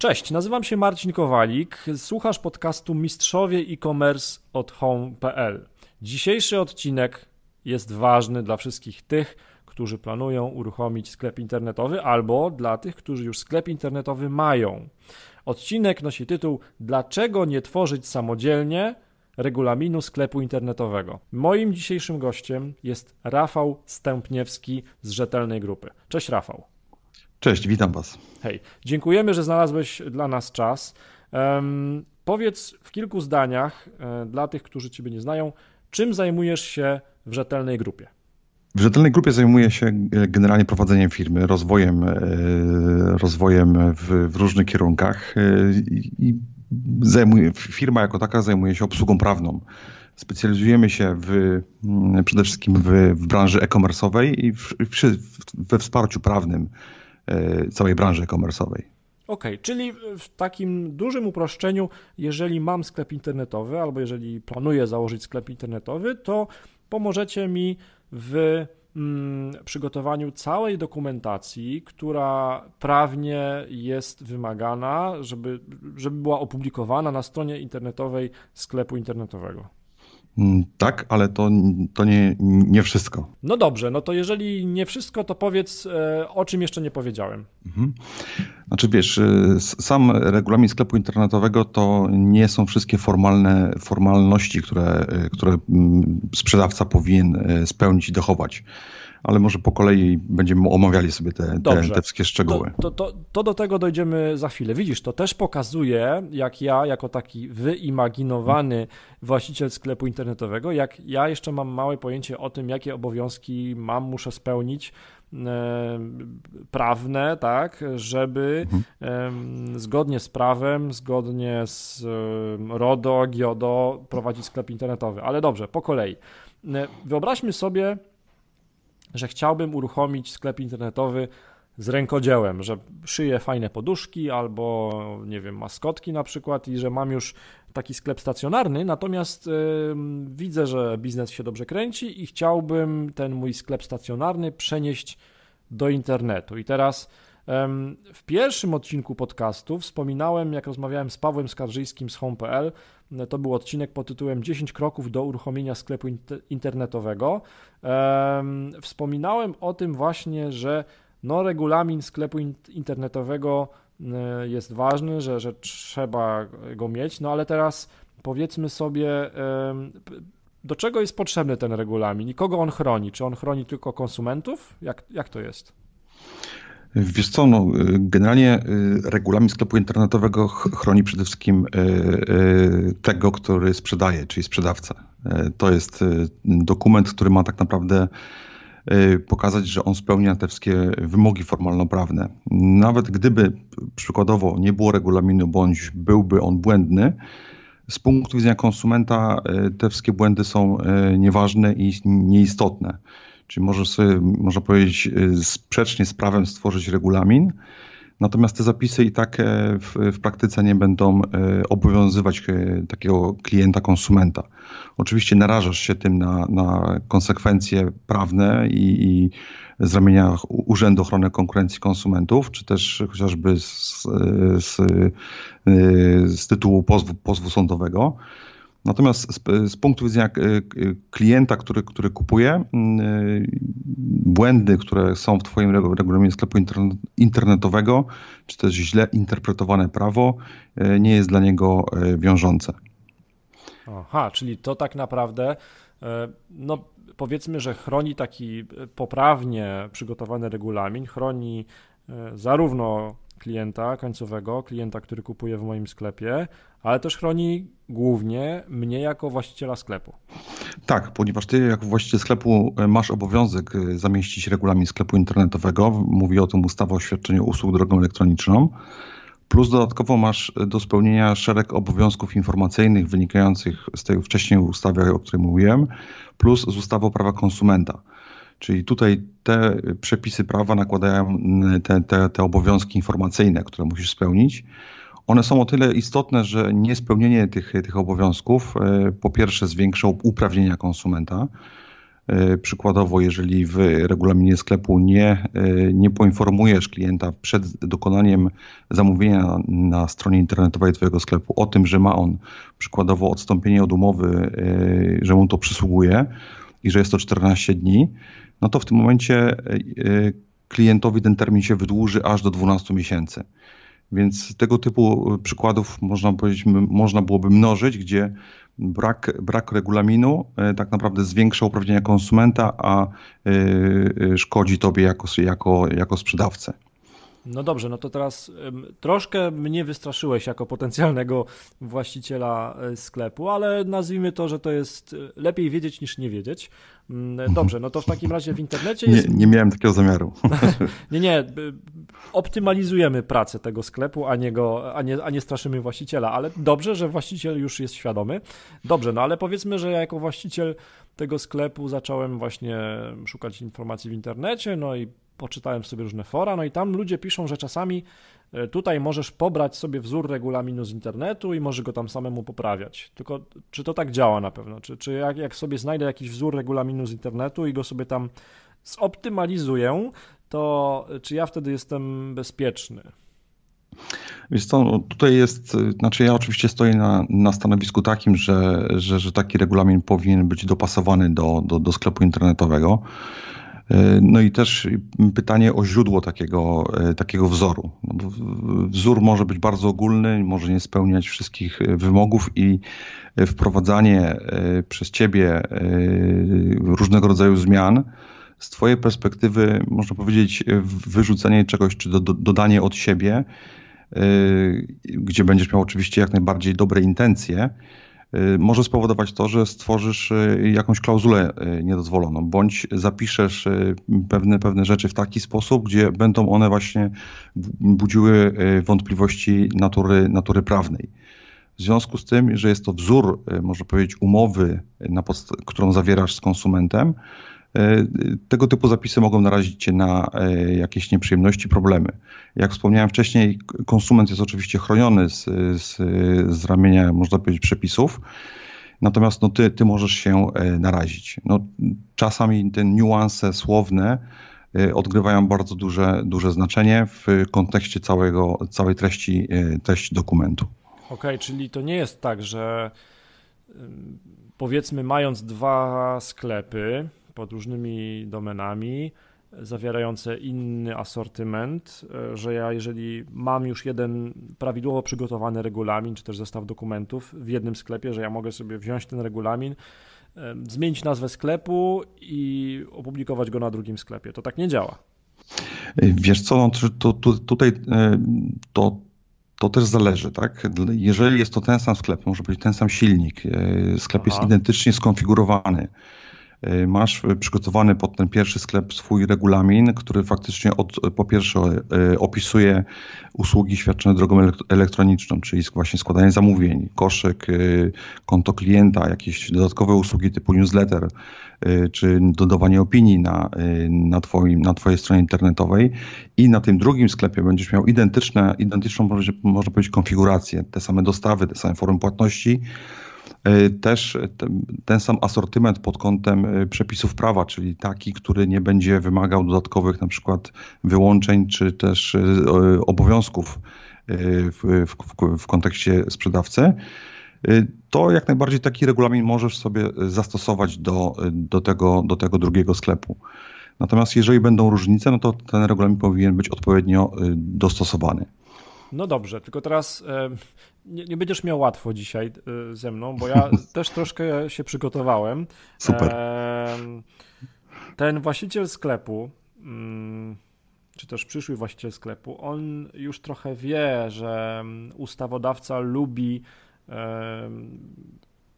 Cześć, nazywam się Marcin Kowalik. Słuchasz podcastu Mistrzowie e-commerce od home.pl. Dzisiejszy odcinek jest ważny dla wszystkich tych, którzy planują uruchomić sklep internetowy albo dla tych, którzy już sklep internetowy mają. Odcinek nosi tytuł Dlaczego nie tworzyć samodzielnie regulaminu sklepu internetowego? Moim dzisiejszym gościem jest Rafał Stępniewski z Rzetelnej Grupy. Cześć Rafał. Cześć, witam Was. Hej, dziękujemy, że znalazłeś dla nas czas. Um, powiedz w kilku zdaniach e, dla tych, którzy Ciebie nie znają, czym zajmujesz się w rzetelnej grupie? W rzetelnej grupie zajmuję się e, generalnie prowadzeniem firmy, rozwojem, e, rozwojem w, w różnych kierunkach i zajmuje, firma jako taka zajmuje się obsługą prawną. Specjalizujemy się w, przede wszystkim w, w branży e-commerce'owej i w, we wsparciu prawnym całej branży. Okej, okay, czyli w takim dużym uproszczeniu, jeżeli mam sklep internetowy albo jeżeli planuję założyć sklep internetowy, to pomożecie mi w mm, przygotowaniu całej dokumentacji, która prawnie jest wymagana, żeby, żeby była opublikowana na stronie internetowej sklepu internetowego. Mm, tak, ale to, to nie, nie wszystko. No dobrze, no to jeżeli nie wszystko, to powiedz, e, o czym jeszcze nie powiedziałem. Mhm. Znaczy wiesz, e, sam regulamin sklepu internetowego to nie są wszystkie formalne formalności, które, e, które mm, sprzedawca powinien spełnić i dochować ale może po kolei będziemy omawiali sobie te, te, te wszystkie szczegóły. To, to, to, do tego dojdziemy za chwilę. Widzisz, to też pokazuje, jak ja, jako taki wyimaginowany właściciel sklepu internetowego, jak ja jeszcze mam małe pojęcie o tym, jakie obowiązki mam, muszę spełnić e, prawne, tak, żeby mhm. zgodnie z prawem, zgodnie z RODO, GIODO prowadzić sklep internetowy. Ale dobrze, po kolei. E, wyobraźmy sobie, że chciałbym uruchomić sklep internetowy z rękodziełem, że szyję fajne poduszki albo, nie wiem, maskotki na przykład i że mam już taki sklep stacjonarny, natomiast yy, widzę, że biznes się dobrze kręci i chciałbym ten mój sklep stacjonarny przenieść do internetu. I teraz w pierwszym odcinku podcastu wspominałem, jak rozmawiałem z Pawłem Skarżyńskim z Home.pl, to był odcinek pod tytułem 10 kroków do uruchomienia sklepu internetowego. Wspominałem o tym właśnie, że no, regulamin sklepu internetowego e, jest ważny, że, że trzeba go mieć, no ale teraz powiedzmy sobie, do czego jest potrzebny ten regulamin i kogo on chroni? Czy on chroni tylko konsumentów? Jak, jak to jest? Wiesz co, no, generalnie y, regulamin sklepu internetowego chroni przede wszystkim y, y, tego, który sprzedaje, czyli sprzedawcę. To jest dokument, który ma tak naprawdę pokazać, że on spełnia te wszystkie wymogi formalno-prawne. Nawet gdyby przykładowo nie było regulaminu, bądź byłby on błędny, z punktu widzenia konsumenta te wszystkie błędy są nieważne i nieistotne. Czyli możesz sobie, można powiedzieć, y, sprzecznie z prawem stworzyć regulamin, natomiast te zapisy i tak e, w, w praktyce nie będą e, obowiązywać e, takiego klienta, konsumenta. Oczywiście narażasz się tym na, na konsekwencje prawne i, i z ramienia Urzędu Ochrony Konkurencji Konsumentów, czy też chociażby z, z, z tytułu pozwu, pozwu sądowego. Natomiast z, z, punktu widzenia e, klienta, który, który kupuje, e, błędy, które są w Twoim regulaminie sklepu internetowego, czy też źle interpretowane prawo, e, nie jest dla niego wiążące. Aha, czyli to tak naprawdę, no powiedzmy, że chroni taki poprawnie przygotowany regulamin, chroni zarówno klienta końcowego, klienta, który kupuje w moim sklepie, ale też chroni głównie mnie jako właściciela sklepu. Tak, ponieważ ty jako właściciel sklepu e, masz obowiązek e, zamieścić regulamin sklepu internetowego. Mówi o tym ustawa o świadczeniu usług drogą elektroniczną. Plus dodatkowo masz e, do spełnienia szereg obowiązków informacyjnych wynikających z tej wcześniej ustawy, o której mówiłem, plus z ustawy o konsumenta. Czyli tutaj te przepisy prawa nakładają te, te, te obowiązki informacyjne, które musisz spełnić. One są o tyle istotne, że niespełnienie tych, tych obowiązków e, po pierwsze zwiększa uprawnienia konsumenta, Przykładowo, jeżeli w regulaminie sklepu nie, nie poinformujesz klienta przed dokonaniem zamówienia na stronie internetowej Twojego sklepu o tym, że ma on przykładowo odstąpienie od umowy, że mu to przysługuje i że jest to 14 dni, no to w tym momencie klientowi ten termin się wydłuży aż do 12 miesięcy. Więc tego typu przykładów można można byłoby mnożyć, gdzie brak, brak regulaminu e, tak naprawdę zwiększa uprawnienia konsumenta, a e, e, szkodzi tobie jako, jako, jako sprzedawcę. No dobrze, no to teraz troszkę mnie wystraszyłeś jako potencjalnego właściciela sklepu, ale nazwijmy to, że to jest lepiej wiedzieć niż nie wiedzieć. Mm, dobrze, no to w takim razie w internecie jest... Nie, nie miałem takiego zamiaru. nie, nie, optymalizujemy pracę tego sklepu, a nie, go, a, nie, a nie straszymy właściciela, ale dobrze, że właściciel już jest świadomy. Dobrze, no ale powiedzmy, że ja jako właściciel tego sklepu zacząłem właśnie szukać informacji w internecie, no i poczytałem sobie różne fora, no i tam ludzie piszą, że czasami e, tutaj możesz pobrać sobie wzór regulaminu z internetu i możesz go tam samemu poprawiać. Tylko czy to tak działa na pewno? Czy, czy jak, jak sobie znajdę jakiś wzór regulaminu z internetu i go sobie tam zoptymalizuję, to czy ja wtedy jestem bezpieczny? Wiesz co, no tutaj jest, znaczy ja oczywiście stoję na, na stanowisku takim, że, że, że taki regulamin powinien być dopasowany do, do, do sklepu internetowego. E, no i też pytanie o źródło takiego, e, takiego wzoru. No wzór może być bardzo ogólny, może nie spełniać wszystkich wymogów i wprowadzanie e, przez ciebie różnego rodzaju zmian z Twojej perspektywy, można powiedzieć, wyrzucenie czegoś, czy do, do, dodanie od siebie, gdzie będziesz miał oczywiście jak najbardziej dobre intencje, może spowodować to, że stworzysz yy, jakąś klauzulę yy, niedozwoloną, bądź zapiszesz pewne, pewne rzeczy w taki sposób, gdzie będą one właśnie budziły wątpliwości natury, natury prawnej. W związku z tym, że jest to wzór, można powiedzieć, umowy, którą zawierasz z konsumentem, tego typu zapisy mogą narazić cię na e, jakieś nieprzyjemności, problemy. Jak wspomniałem wcześniej, konsument jest oczywiście chroniony z, z, z ramienia, można powiedzieć, przepisów. Natomiast no, ty, ty możesz się e, narazić. No, czasami te niuanse słowne odgrywają bardzo duże, duże znaczenie w kontekście całego, całej treści, treści dokumentu. Okej, okay, czyli to nie jest tak, że powiedzmy mając dwa sklepy, pod różnymi domenami, zawierające inny asortyment, e, że ja jeżeli mam już jeden prawidłowo przygotowany regulamin, czy też zestaw dokumentów w jednym sklepie, że ja mogę sobie wziąć ten regulamin, e, zmienić nazwę sklepu i opublikować go na drugim sklepie. To tak nie działa. Wiesz co, no, to, to, tutaj e, to, to też zależy, tak? Jeżeli jest to ten sam sklep, może być ten sam silnik, sklep Aha. jest identycznie skonfigurowany, masz przygotowany pod ten pierwszy sklep swój regulamin, który faktycznie od, po pierwsze y, opisuje usługi świadczone drogą elektroniczną, czyli właśnie składanie zamówień, koszyk, y, konto klienta, jakieś dodatkowe usługi typu newsletter, czy dodawanie opinii na, na, twoim, na twojej stronie internetowej. I na tym drugim sklepie będziesz miał identyczne, identyczną, można powiedzieć, konfigurację, te same dostawy, te same formy płatności, też ten sam asortyment pod kątem e, przepisów prawa, czyli taki, który nie będzie wymagał dodatkowych na przykład wyłączeń czy też e, obowiązków w, w, w kontekście sprzedawcy to jak najbardziej taki regulamin możesz sobie zastosować do, do, tego, do tego drugiego sklepu. Natomiast jeżeli będą różnice, no to ten regulamin powinien być odpowiednio dostosowany. No dobrze, tylko teraz e, nie, nie, będziesz miał łatwo dzisiaj e, ze mną, bo ja też troszkę się przygotowałem. Super. ten właściciel sklepu, mm, czy też przyszły właściciel sklepu, on już trochę wie, że ustawodawca lubi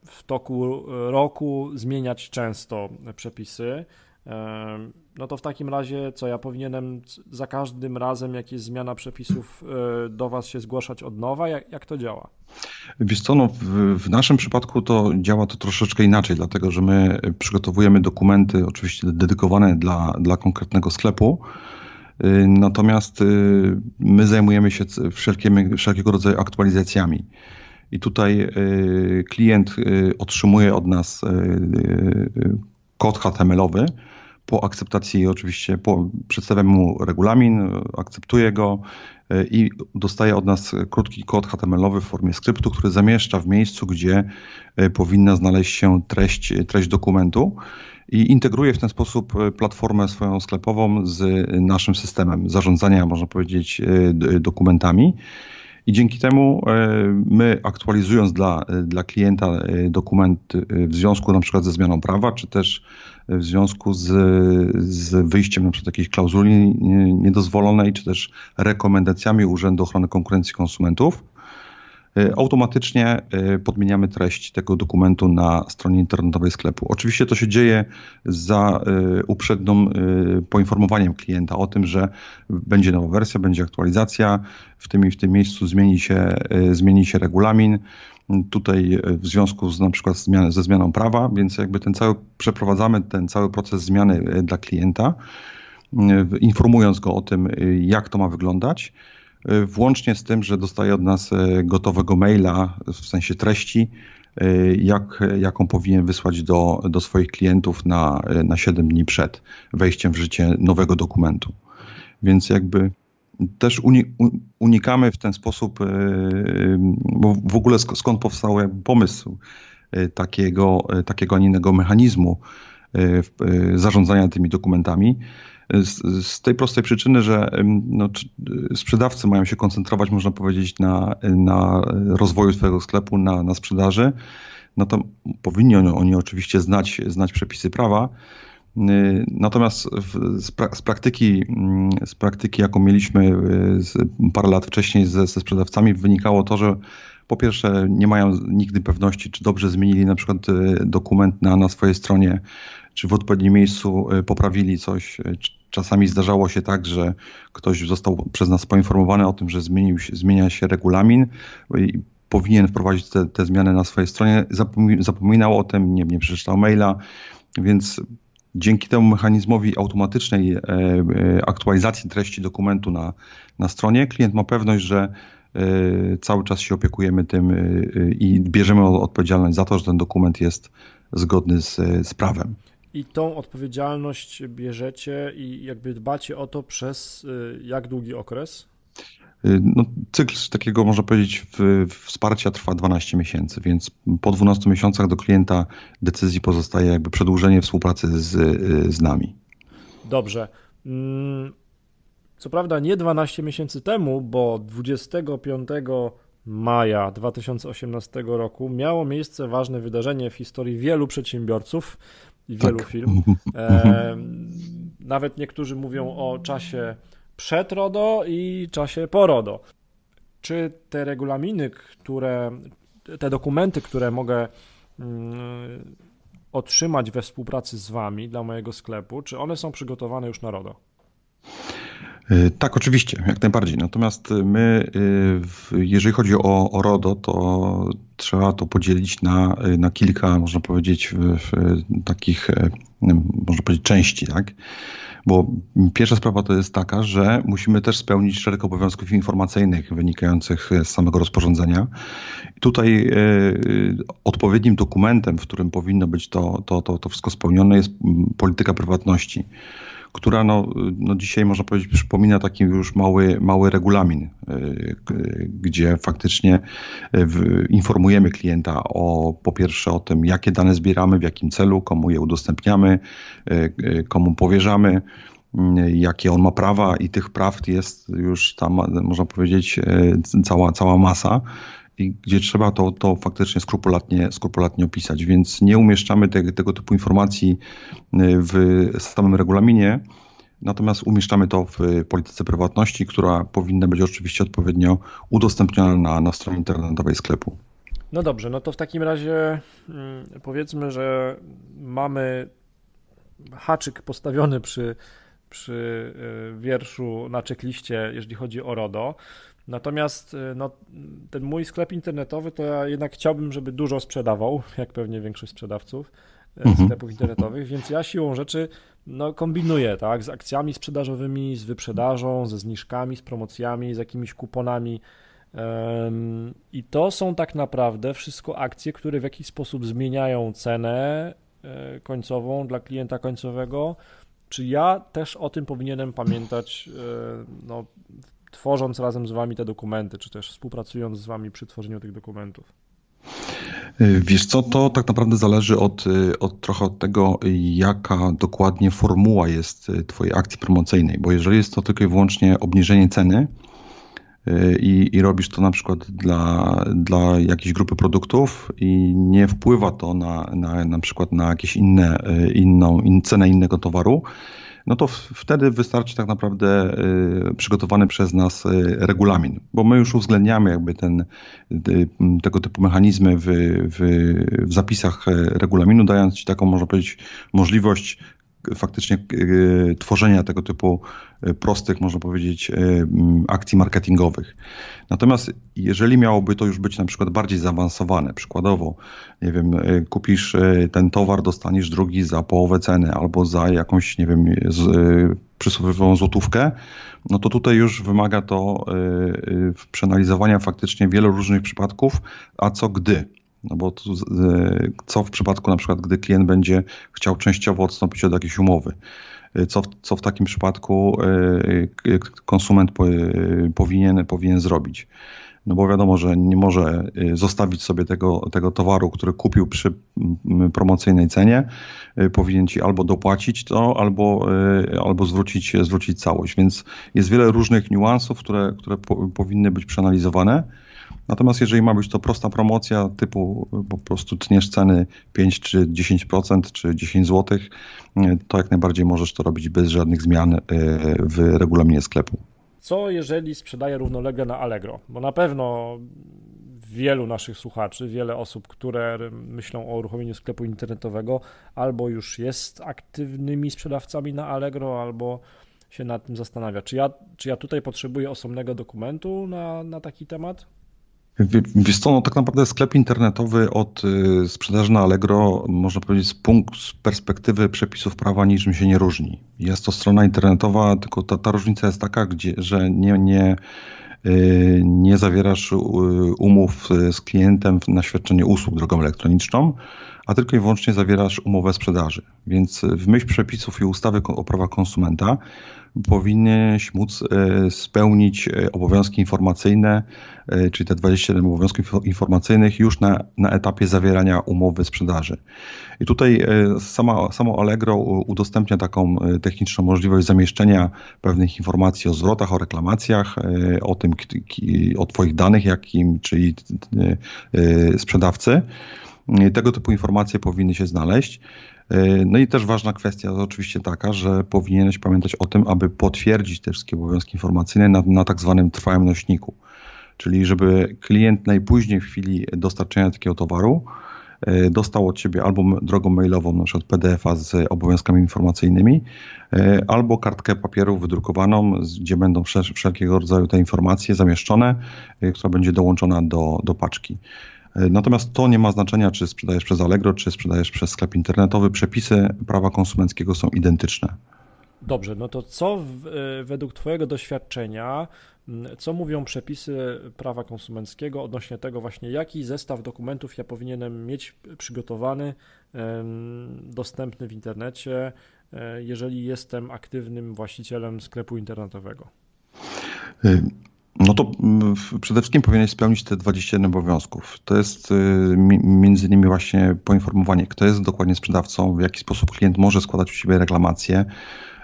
w toku roku zmieniać często przepisy no to w takim razie co, ja powinienem za każdym razem, jak jest zmiana przepisów, e, do Was się zgłaszać od nowa? Jak, jak to działa? Wiesz co, no w, w, naszym przypadku to działa to troszeczkę inaczej, dlatego że my przygotowujemy dokumenty oczywiście dedykowane dla, dla konkretnego sklepu, y, natomiast y, my zajmujemy się wszelkimi, wszelkiego rodzaju aktualizacjami. I tutaj y, klient otrzymuje od nas kod HTML-owy. Po akceptacji oczywiście po, przedstawiam mu regulamin, akceptuję go i dostaje od nas krótki kod HTML-owy w formie skryptu, który zamieszcza w miejscu, gdzie powinna znaleźć się treść, treść dokumentu i integruje w ten sposób platformę swoją sklepową z naszym systemem zarządzania, można powiedzieć, dokumentami. I dzięki temu e, my aktualizując dla, dla klienta e, dokument e, w związku na przykład ze zmianą prawa, czy też w związku z, z wyjściem na przykład jakiejś klauzuli niedozwolonej, czy też rekomendacjami Urzędu Ochrony Konkurencji Konsumentów, automatycznie y, podmieniamy treść tego dokumentu na stronie internetowej sklepu. Oczywiście to się dzieje za y, uprzednim poinformowaniem klienta o tym, że będzie nowa wersja, będzie aktualizacja, w tym i w tym miejscu zmieni się, zmieni się regulamin. Tutaj w związku z na przykład zmian, ze zmianą prawa, więc jakby ten cały, przeprowadzamy ten cały proces zmiany dla klienta, informując go o tym, jak to ma wyglądać. Y, włącznie z tym, że dostaje od nas y, gotowego maila w sensie treści, y, jak, jaką powinien wysłać do, do swoich klientów na, na 7 dni przed wejściem w życie nowego dokumentu. Więc jakby też unikamy w ten sposób, bo w ogóle skąd powstał pomysł takiego, takiego, a nie innego mechanizmu zarządzania tymi dokumentami, z, z tej prostej przyczyny, że no, sprzedawcy mają się koncentrować, można powiedzieć, na, na rozwoju swojego sklepu, na, na sprzedaży. No to powinni oni, oni oczywiście znać, znać przepisy prawa. Y, natomiast z, pra, z, praktyki, mm, z praktyki, jaką mieliśmy y, parę lat wcześniej ze, ze sprzedawcami, wynikało to, że po pierwsze nie mają nigdy pewności, czy dobrze zmienili na przykład y, dokument na, na swojej stronie, czy w odpowiednim miejscu poprawili coś, Czasami zdarzało się tak, że ktoś został przez nas poinformowany o tym, że zmienił się, zmienia się regulamin i powinien wprowadzić te, te zmiany na swojej stronie. Zapominał o tym, nie, nie przeczytał maila, więc dzięki temu mechanizmowi automatycznej e, e, aktualizacji treści dokumentu na, na stronie klient ma pewność, że e, cały czas się opiekujemy tym i bierzemy odpowiedzialność za to, że ten dokument jest zgodny z, z prawem i tą odpowiedzialność bierzecie i jakby dbacie o to przez y, jak długi okres? Y, no, cykl takiego, można powiedzieć, w, wsparcia trwa 12 miesięcy, więc po 12 miesiącach do klienta decyzji pozostaje jakby przedłużenie współpracy z, y, z nami. Dobrze. Mm, co prawda nie 12 miesięcy temu, bo 25 maja 2018 roku miało miejsce ważne wydarzenie w historii wielu przedsiębiorców, i wielu tak. firm. E, nawet niektórzy mówią o czasie przed RODO i czasie po RODO. Czy te regulaminy, które, te dokumenty, które mogę mm, otrzymać we współpracy z Wami dla mojego sklepu, czy one są przygotowane już na RODO? E, tak, oczywiście, jak najbardziej. Natomiast my, e, jeżeli chodzi o, o RODO, to trzeba to podzielić na, na kilka, można powiedzieć, takich, można powiedzieć, części, tak? Bo pierwsza sprawa to jest taka, że musimy też spełnić szereg obowiązków informacyjnych wynikających z samego rozporządzenia. Tutaj odpowiednim dokumentem, w którym powinno być to, to, to, to wszystko spełnione, jest polityka prywatności która no, no dzisiaj można powiedzieć przypomina taki już mały, mały regulamin, y, gdzie faktycznie y, informujemy klienta o po pierwsze o tym, jakie dane zbieramy, w jakim celu, komu je udostępniamy, y, komu powierzamy jakie on ma prawa i tych praw jest już tam, można powiedzieć, cała, cała masa i gdzie trzeba to, to faktycznie skrupulatnie, skrupulatnie opisać, więc nie umieszczamy te, tego typu informacji y, w samym regulaminie, natomiast umieszczamy to w polityce prywatności, która powinna być oczywiście odpowiednio udostępniona na, na stronie internetowej sklepu. No dobrze, no to w takim razie mm, powiedzmy, że mamy haczyk postawiony przy, przy y, wierszu na czekliście, jeżeli chodzi o RODO. Natomiast y, no, ten mój sklep internetowy to ja jednak chciałbym, żeby dużo sprzedawał, jak pewnie większość sprzedawców y, mhm. sklepów internetowych, więc ja siłą rzeczy no, kombinuję tak, z akcjami sprzedażowymi, z wyprzedażą, ze zniżkami, z promocjami, z jakimiś kuponami. I to są tak naprawdę wszystko akcje, które w jakiś sposób zmieniają cenę końcową dla klienta końcowego. Czy ja też o tym powinienem pamiętać, no, tworząc razem z Wami te dokumenty, czy też współpracując z Wami przy tworzeniu tych dokumentów? Wiesz co, to tak naprawdę zależy od, od trochę od tego, jaka dokładnie formuła jest Twojej akcji promocyjnej, bo jeżeli jest to tylko i wyłącznie obniżenie ceny, i, i robisz to na przykład dla, dla jakiejś grupy produktów i nie wpływa to na, na, na przykład na jakieś inne, inną in, cenę innego towaru, no to wtedy wystarczy tak naprawdę y, przygotowany przez nas y, regulamin, bo my już uwzględniamy jakby ten, y, tego typu mechanizmy w, w, w zapisach regulaminu, dając Ci taką, można powiedzieć, możliwość faktycznie e, tworzenia tego typu e, prostych, można powiedzieć, e, akcji marketingowych. Natomiast jeżeli miałoby to już być na przykład bardziej zaawansowane, przykładowo, nie wiem, kupisz ten towar, dostaniesz drugi za połowę ceny albo za jakąś, nie wiem, przysłowiową złotówkę, no to tutaj już wymaga to przeanalizowania faktycznie wielu różnych przypadków, a co gdy. No bo tu, e, co w przypadku na przykład, gdy klient będzie chciał częściowo odstąpić od jakiejś umowy? E, co, co w takim przypadku e, konsument powinien, powinien zrobić? No bo wiadomo, że nie może zostawić sobie tego, tego towaru, który kupił przy promocyjnej cenie. Powinien ci albo dopłacić to, albo, albo zwrócić, zwrócić całość. Więc jest wiele różnych niuansów, które, które po, powinny być przeanalizowane. Natomiast jeżeli ma być to prosta promocja typu po prostu tniesz ceny 5 czy 10% czy 10 zł, to jak najbardziej możesz to robić bez żadnych zmian e, w regulaminie sklepu. Co jeżeli sprzedaję równolegle na Allegro? Bo na pewno wielu naszych słuchaczy, wiele osób, które myślą o uruchomieniu sklepu internetowego, albo już jest aktywnymi sprzedawcami na Allegro, albo się nad tym zastanawia. Czy ja, czy ja tutaj potrzebuję osobnego dokumentu na, na taki temat? Wiesz co, no tak naprawdę sklep internetowy od y, sprzedaży na Allegro, można powiedzieć z punktu, z perspektywy przepisów prawa niczym się nie różni. Jest to strona internetowa, tylko ta, ta różnica jest taka, gdzie, że nie, nie, y, nie zawierasz y, umów z klientem na świadczenie usług drogą elektroniczną, a tylko i wyłącznie zawierasz umowę sprzedaży. Więc w myśl przepisów i ustawy o prawach konsumenta powinieneś móc e, spełnić e, obowiązki informacyjne, e, czyli te 27 obowiązków informacyjnych już na, na etapie zawierania umowy sprzedaży. I tutaj sama, samo Allegro udostępnia taką techniczną możliwość zamieszczenia pewnych informacji o zwrotach, o reklamacjach, o tym, o Twoich danych, jakim, czyli sprzedawcy. Tego typu informacje powinny się znaleźć. E, no i też ważna kwestia to oczywiście taka, że powinieneś pamiętać o tym, aby potwierdzić te wszystkie obowiązki informacyjne na, na tak zwanym trwałym nośniku. Czyli żeby klient najpóźniej w chwili dostarczenia takiego towaru e, dostał od Ciebie albo drogą mailową, na przykład PDF-a z obowiązkami informacyjnymi, e, albo kartkę papieru wydrukowaną, gdzie będą wszelkiego rodzaju te informacje zamieszczone, która będzie dołączona do, do paczki. E, natomiast to nie ma znaczenia, czy sprzedajesz przez Allegro, czy sprzedajesz przez sklep internetowy. Przepisy prawa konsumenckiego są identyczne. Dobrze, no to co w, e, według Twojego doświadczenia, co mówią przepisy prawa konsumenckiego odnośnie tego właśnie, jaki zestaw dokumentów ja powinienem mieć przygotowany, dostępny w internecie, e, jeżeli jestem aktywnym właścicielem sklepu internetowego? No to mm, przede wszystkim powinieneś spełnić te 21 obowiązków. To jest y, między innymi właśnie poinformowanie, kto jest dokładnie sprzedawcą, w jaki sposób klient może składać u siebie reklamację,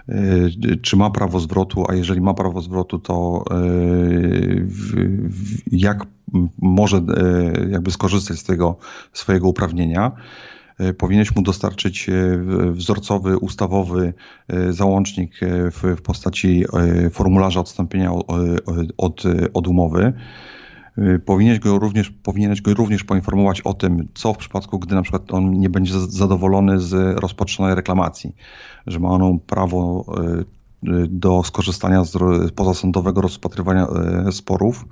y, czy ma prawo zwrotu, a jeżeli ma prawo zwrotu, to y, jak może jakby skorzystać z tego swojego uprawnienia. E, powinieneś mu dostarczyć e, wzorcowy, ustawowy e, załącznik w, postaci formularza odstąpienia od, od umowy. Powinieneś go, również, powinieneś go również poinformować o tym, co w przypadku, gdy na przykład on nie będzie zadowolony z rozpoczętej reklamacji, że ma on prawo do skorzystania z pozasądowego rozpatrywania sporów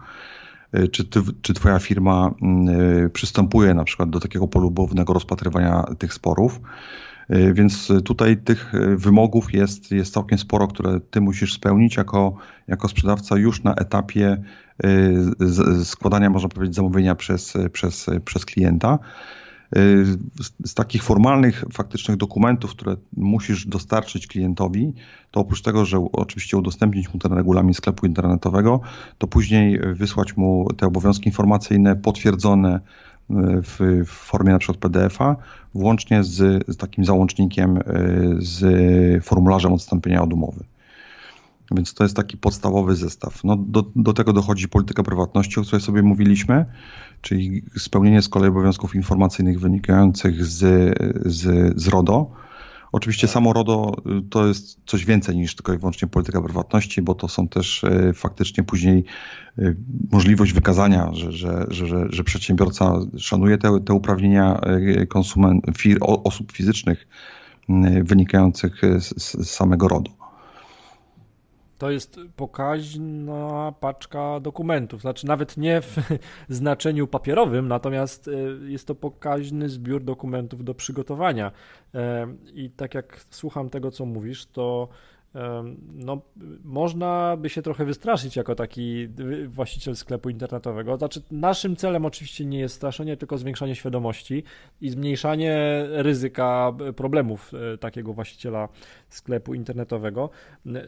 czy, ty, czy twoja firma mm, e, przystępuje na przykład do takiego polubownego rozpatrywania tych sporów. E, więc tutaj tych wymogów jest, jest całkiem sporo, które ty musisz spełnić jako, jako sprzedawca już na etapie składania, można powiedzieć, zamówienia przez, przez, przez klienta. Z, z, takich formalnych, faktycznych dokumentów, które musisz dostarczyć klientowi, to oprócz tego, że oczywiście udostępnić mu ten regulamin sklepu internetowego, to później wysłać mu te obowiązki informacyjne potwierdzone w, w formie na przykład PDF-a, włącznie z, z takim załącznikiem z formularzem odstąpienia od umowy. Więc to jest taki podstawowy zestaw. No, do, do tego dochodzi polityka prywatności, o której sobie mówiliśmy, czyli spełnienie z kolei obowiązków informacyjnych wynikających z, z, z RODO. Oczywiście samo RODO y, to jest coś więcej niż tylko i wyłącznie polityka prywatności, bo to są też y, faktycznie później y, możliwość wykazania, że, że, że, że przedsiębiorca szanuje te, te uprawnienia konsument, osób fizycznych wynikających z, z samego RODO. To jest pokaźna paczka dokumentów. Znaczy, nawet nie w znaczeniu papierowym, natomiast e, jest to pokaźny zbiór dokumentów do przygotowania. E, I tak jak słucham tego, co mówisz, to no, można by się trochę wystraszyć jako taki właściciel sklepu internetowego. Znaczy, naszym celem oczywiście nie jest straszenie, tylko zwiększanie świadomości i zmniejszanie ryzyka problemów e, takiego właściciela sklepu internetowego.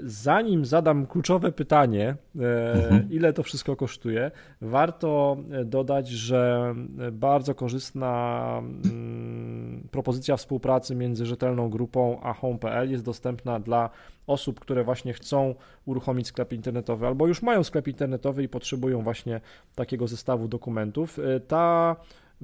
Zanim zadam kluczowe pytanie, e, mhm. ile to wszystko kosztuje, warto dodać, że bardzo korzystna mm, propozycja współpracy między rzetelną grupą a home.pl jest dostępna dla osób, które właśnie chcą uruchomić sklep internetowy albo już mają sklep internetowy i potrzebują właśnie takiego zestawu dokumentów. Y, ta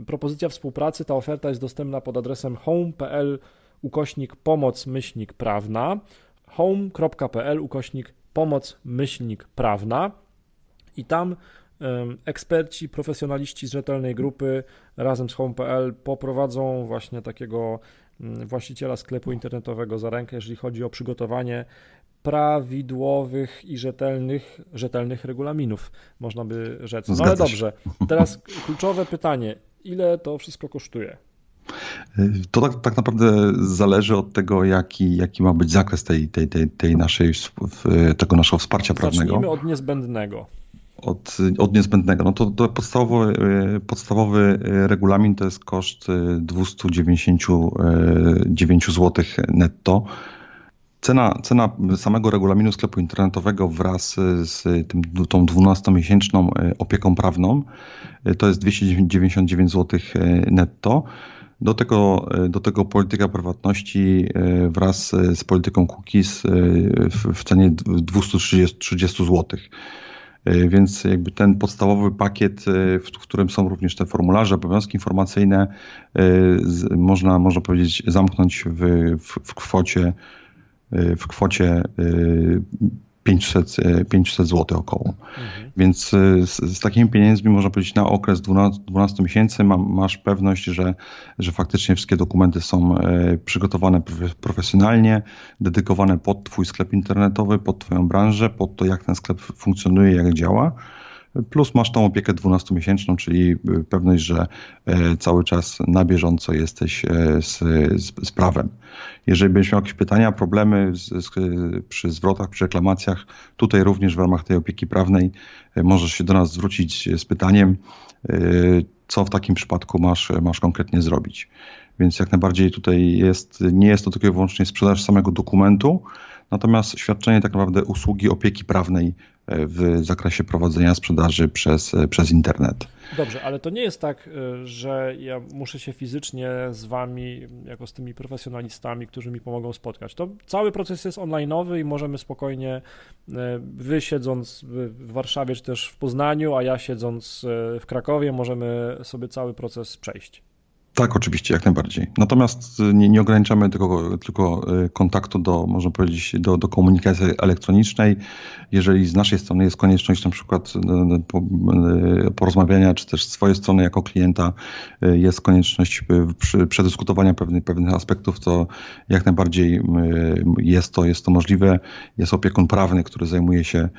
propozycja współpracy, ta oferta jest dostępna pod adresem home.pl ukośnik pomoc myślnik prawna home.pl ukośnik pomoc myślnik prawna i tam eksperci, profesjonaliści z rzetelnej grupy razem z home.pl poprowadzą właśnie takiego właściciela sklepu internetowego za rękę, jeżeli chodzi o przygotowanie prawidłowych i rzetelnych, rzetelnych regulaminów, można by rzec. No ale dobrze, teraz kluczowe pytanie, ile to wszystko kosztuje? To tak, tak, naprawdę zależy od tego, jaki, jaki ma być zakres tej, tej, tej, tej naszej, tego naszego wsparcia prawnego. Zacznijmy od niezbędnego od, od niezbędnego. No to, to podstawowy, e, podstawowy e, regulamin to jest koszt 299 zł netto. Cena, cena samego regulaminu sklepu internetowego wraz z tym, tą 12-miesięczną e, opieką prawną to jest 299 zł netto. Do tego, do tego polityka prywatności wraz z polityką cookies w, w cenie 230 zł. E, więc jakby ten podstawowy pakiet, e, w którym są również te formularze, obowiązki informacyjne, e, można, można powiedzieć, zamknąć w, w, w kwocie w kwocie 500, 500 zł około. Mhm. Więc e, z, z, takimi pieniędzmi można powiedzieć na okres 12, 12 miesięcy ma, masz pewność, że, że faktycznie wszystkie dokumenty są e, przygotowane profesjonalnie, dedykowane pod Twój sklep internetowy, pod Twoją branżę, pod to jak ten sklep funkcjonuje, jak działa. Plus masz tą opiekę 12-miesięczną, czyli y, pewność, że e, cały czas na bieżąco jesteś e, z, z, z prawem. Jeżeli będziesz miał jakieś pytania, problemy z, przy zwrotach, przy reklamacjach, tutaj również w ramach tej opieki prawnej e, możesz się do nas zwrócić z pytaniem, co w takim przypadku masz, masz konkretnie zrobić. Więc jak najbardziej tutaj jest, nie jest to tylko i wyłącznie sprzedaż samego dokumentu, natomiast świadczenie tak naprawdę usługi opieki prawnej w zakresie prowadzenia sprzedaży przez, przez internet. Dobrze, ale to nie jest tak, y, że ja muszę się fizycznie z wami, jako z tymi profesjonalistami, którzy mi pomogą spotkać. To cały proces jest onlineowy i możemy spokojnie, wy siedząc w Warszawie czy też w Poznaniu, a ja siedząc w Krakowie, możemy sobie cały proces przejść. Tak, oczywiście, jak najbardziej. Natomiast y, nie, nie ograniczamy tylko, tylko y, kontaktu do, można powiedzieć, do, do komunikacji elektronicznej. Jeżeli z naszej strony jest konieczność na przykład y, porozmawiania, czy też z swojej strony jako klienta jest konieczność przedyskutowania pewnych, pewnych aspektów, to jak najbardziej jest to, jest to możliwe. Jest opiekun prawny, który zajmuje się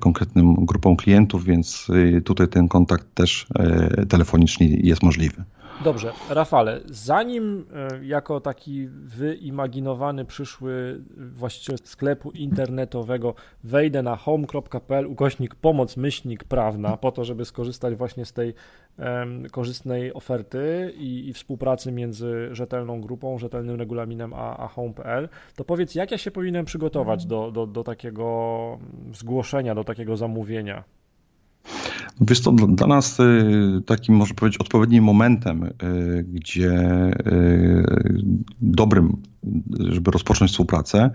konkretną grupą klientów, więc tutaj ten kontakt też telefoniczny jest możliwy. Dobrze, Rafale, zanim e, jako taki wyimaginowany przyszły właściciel sklepu internetowego wejdę na home.pl ukośnik pomoc myślnik prawna po to, żeby skorzystać właśnie z tej um, korzystnej oferty i, i, współpracy między rzetelną grupą, rzetelnym regulaminem a, a home.pl, to powiedz, jak ja się powinienem przygotować do, do, do takiego zgłoszenia, do takiego zamówienia? Wiesz to dla nas y, takim, może powiedzieć, odpowiednim momentem, y, gdzie y, dobrym, żeby rozpocząć współpracę,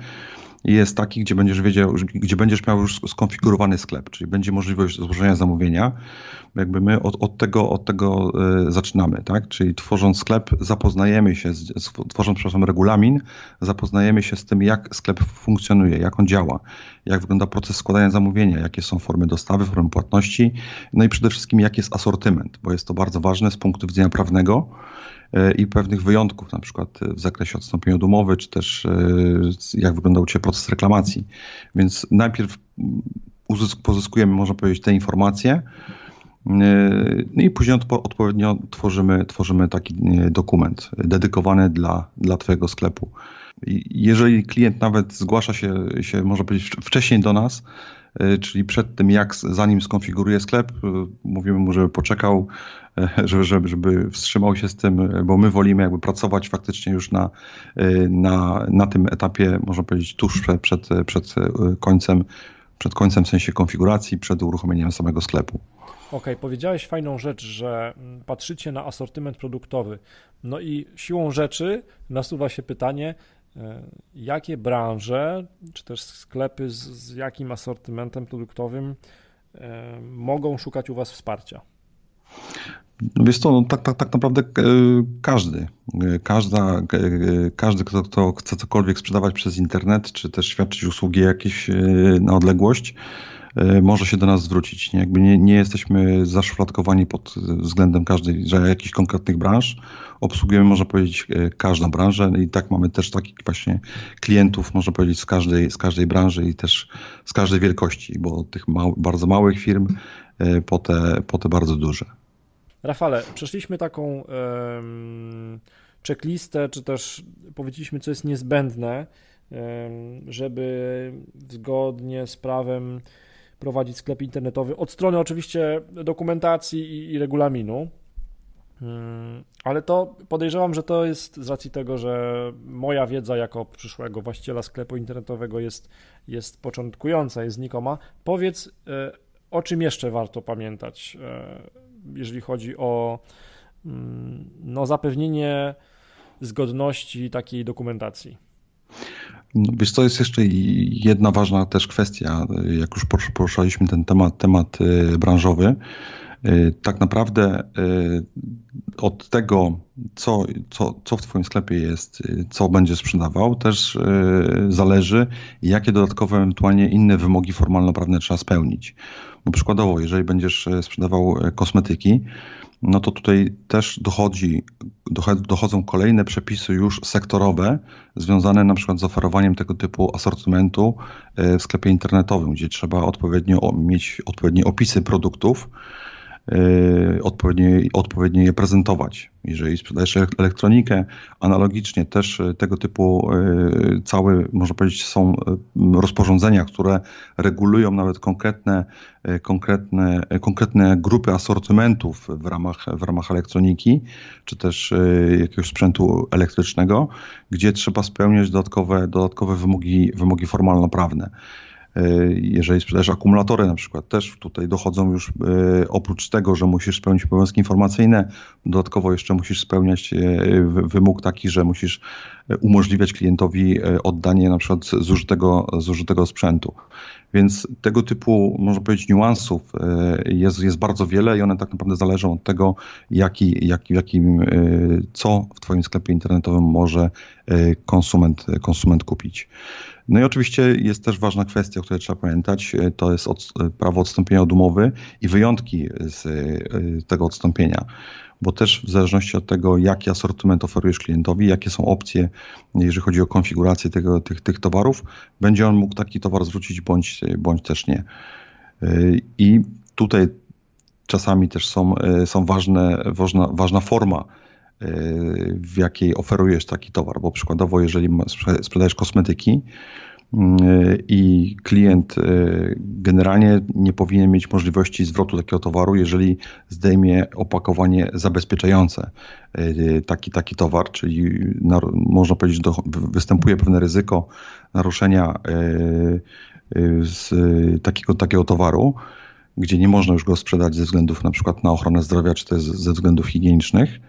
jest taki, gdzie będziesz wiedział, gdzie będziesz miał już skonfigurowany sklep, czyli będzie możliwość złożenia zamówienia. Jakby my od, od tego, od tego y, zaczynamy, tak? Czyli tworząc sklep, zapoznajemy się, z, tworząc, przepraszam, regulamin, zapoznajemy się z tym, jak sklep funkcjonuje, jak on działa, jak wygląda proces składania zamówienia, jakie są formy dostawy, formy płatności, no i przede wszystkim, jaki jest asortyment, bo jest to bardzo ważne z punktu widzenia prawnego i pewnych wyjątków, na przykład w zakresie odstąpienia od umowy, czy też e, jak wyglądał Ciebie proces reklamacji. Więc najpierw pozyskujemy, można powiedzieć, te informacje, e, no i później odpowiednio tworzymy, tworzymy taki e, dokument dedykowany dla, dla Twojego sklepu. Jeżeli klient nawet zgłasza się, się, może powiedzieć, wcześniej do nas, czyli przed tym, jak zanim skonfiguruje sklep, mówimy mu, żeby poczekał żeby, żeby, żeby wstrzymał się z tym, bo my wolimy jakby pracować faktycznie już na, na, na tym etapie, można powiedzieć, tuż przed, przed, przed końcem, przed końcem w sensie konfiguracji, przed uruchomieniem samego sklepu. Okej, okay, powiedziałeś fajną rzecz, że patrzycie na asortyment produktowy. No i siłą rzeczy nasuwa się pytanie, e, jakie branże, czy też sklepy z, z jakim asortymentem produktowym e, mogą szukać u Was wsparcia? Wiesz co, no tak, tak, tak naprawdę e, każdy, e, każda, e, każdy, kto, kto chce cokolwiek sprzedawać przez internet, czy też świadczyć usługi jakieś na odległość, może się do nas zwrócić. Nie, jakby nie, nie jesteśmy zaszufladkowani pod względem każdej, że jakichś konkretnych branż. Obsługujemy, można powiedzieć, każdą branżę i tak mamy też takich właśnie klientów, można powiedzieć, z każdej, z każdej branży i też z każdej wielkości, bo tych mał, bardzo małych firm po te, po te bardzo duże. Rafale, przeszliśmy taką checklistę, czy też powiedzieliśmy, co jest niezbędne, żeby zgodnie z prawem prowadzić sklep internetowy. Od strony oczywiście dokumentacji i, i regulaminu. Um, ale to podejrzewam, że to jest z racji tego, że moja wiedza jako przyszłego właściciela sklepu internetowego jest, jest początkująca, jest znikoma. Powiedz, e, o czym jeszcze warto pamiętać e, jeżeli chodzi o mm, no, zapewnienie zgodności takiej dokumentacji. No, wiesz, to jest jeszcze jedna ważna też kwestia, jak już poruszaliśmy ten temat, temat y, branżowy. Y, tak naprawdę y, od tego, co, co, co w Twoim sklepie jest, co będzie sprzedawał, też zależy, jakie dodatkowe, ewentualnie inne wymogi formalno-prawne trzeba spełnić. Bo przykładowo, jeżeli będziesz sprzedawał kosmetyki, no to tutaj też dochodzi, dochodzą kolejne przepisy już sektorowe, związane na przykład z oferowaniem tego typu asortymentu e, w sklepie internetowym, gdzie trzeba odpowiednio mieć odpowiednie opisy produktów, odpowiednio, odpowiednio je prezentować. Jeżeli sprzedajesz elektronikę, analogicznie też y, tego typu y, całe, można powiedzieć, są rozporządzenia, które regulują nawet konkretne, konkretne, konkretne grupy asortymentów w ramach, w ramach elektroniki, czy też jakiegoś sprzętu elektrycznego, gdzie trzeba spełniać dodatkowe, dodatkowe wymogi, wymogi formalno-prawne. E, jeżeli sprzedajesz akumulatory na przykład, też tutaj dochodzą już e, oprócz tego, że musisz spełnić obowiązki informacyjne, dodatkowo jeszcze musisz spełniać e, wymóg taki, że musisz umożliwiać klientowi oddanie na przykład zużytego, zużytego sprzętu. Więc tego typu, można powiedzieć, niuansów jest, jest bardzo wiele i one tak naprawdę zależą od tego, jaki, jaki, jakim, co w Twoim sklepie internetowym może konsument, konsument kupić. No i oczywiście jest też ważna kwestia, o której trzeba pamiętać, e, to jest od, e, prawo odstąpienia od umowy i wyjątki z e, tego odstąpienia bo też w zależności od tego, jaki asortyment oferujesz klientowi, jakie są opcje, jeżeli chodzi o konfigurację tego, tych, tych towarów, będzie on mógł taki towar zwrócić bądź, bądź też nie. I tutaj czasami też są, są ważne, ważna, ważna forma w jakiej oferujesz taki towar, bo przykładowo, jeżeli sprzedajesz kosmetyki, i klient generalnie nie powinien mieć możliwości zwrotu takiego towaru, jeżeli zdejmie opakowanie zabezpieczające taki, taki towar, czyli można powiedzieć, że występuje pewne ryzyko naruszenia z takiego, takiego towaru, gdzie nie można już go sprzedać ze względów na przykład na ochronę zdrowia, czy też ze względów higienicznych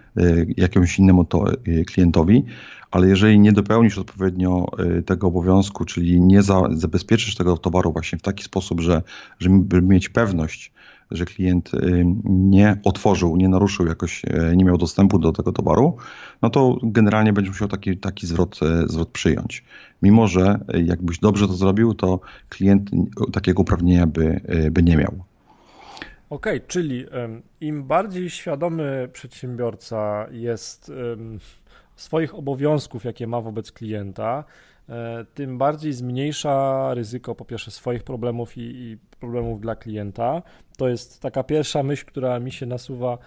jakiemuś innemu to klientowi, ale jeżeli nie dopełnisz odpowiednio y, tego obowiązku, czyli nie za, zabezpieczysz tego towaru właśnie w taki sposób, że żeby mieć pewność, że klient y, nie otworzył, nie naruszył jakoś, y, nie miał dostępu do tego towaru, no to generalnie będziesz musiał taki, taki zwrot, zwrot przyjąć. Mimo, że jakbyś dobrze to zrobił, to klient takiego uprawnienia by, by nie miał. Okej, okay, czyli im bardziej świadomy przedsiębiorca jest swoich obowiązków, jakie ma wobec klienta, e, tym bardziej zmniejsza ryzyko po pierwsze swoich problemów i, i, problemów dla klienta. To jest taka pierwsza myśl, która mi się nasuwa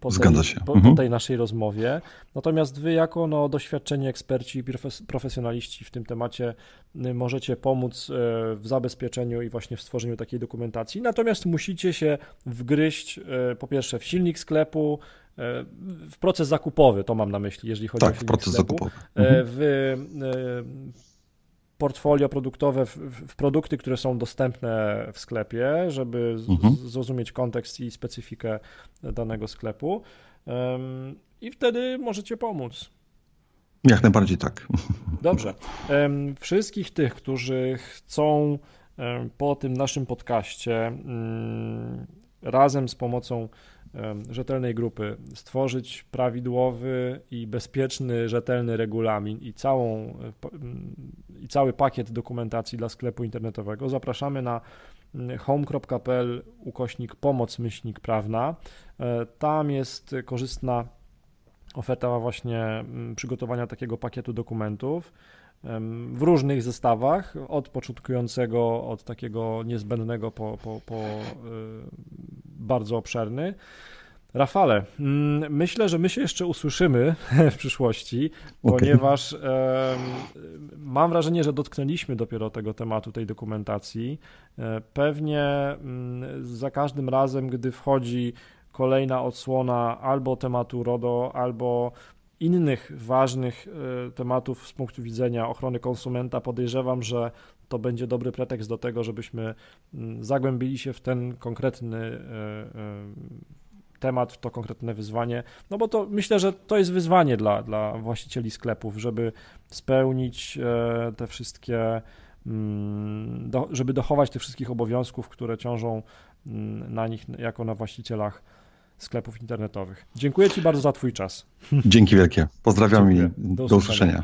po tej, po, mhm. po tej, naszej rozmowie. Natomiast wy jako no, doświadczeni eksperci i profesjonaliści w tym temacie możecie pomóc e, w zabezpieczeniu i właśnie w stworzeniu takiej dokumentacji. Natomiast musicie się wgryźć po pierwsze w silnik sklepu, w proces zakupowy, to mam na myśli, jeżeli chodzi tak, o w proces sklepu, zakupowy. Mhm. W portfolio produktowe, w, w, produkty, które są dostępne w sklepie, żeby mhm. zrozumieć kontekst i specyfikę danego sklepu. I wtedy możecie pomóc. Jak najbardziej tak. Dobrze. Wszystkich tych, którzy chcą po tym naszym podcaście mm, razem z pomocą rzetelnej grupy stworzyć prawidłowy i bezpieczny, rzetelny regulamin i, całą, i cały pakiet dokumentacji dla sklepu internetowego, zapraszamy na home.pl ukośnik pomoc myślnik prawna. E, tam jest korzystna oferta właśnie przygotowania takiego pakietu dokumentów w różnych zestawach, od początkującego, od takiego niezbędnego po, po, po y, bardzo obszerny. Rafale, mm, myślę, że my się jeszcze usłyszymy w przyszłości, okay. ponieważ mam wrażenie, że dotknęliśmy dopiero tego tematu, tej dokumentacji. E, pewnie mm, za każdym razem, gdy wchodzi kolejna odsłona albo tematu RODO, albo innych ważnych e, tematów z punktu widzenia ochrony konsumenta, podejrzewam, że to będzie dobry pretekst do tego, żebyśmy mm, zagłębili się w ten konkretny e, e, temat, w to konkretne wyzwanie. No bo to myślę, że to jest wyzwanie dla, dla właścicieli sklepów, żeby spełnić te wszystkie, mm, żeby dochować tych wszystkich obowiązków, które ciążą mm, na nich jako na właścicielach sklepów internetowych. Dziękuję Ci bardzo za Twój czas. Dzięki wielkie. Pozdrawiam Dziękuję. i do, do usłyszenia.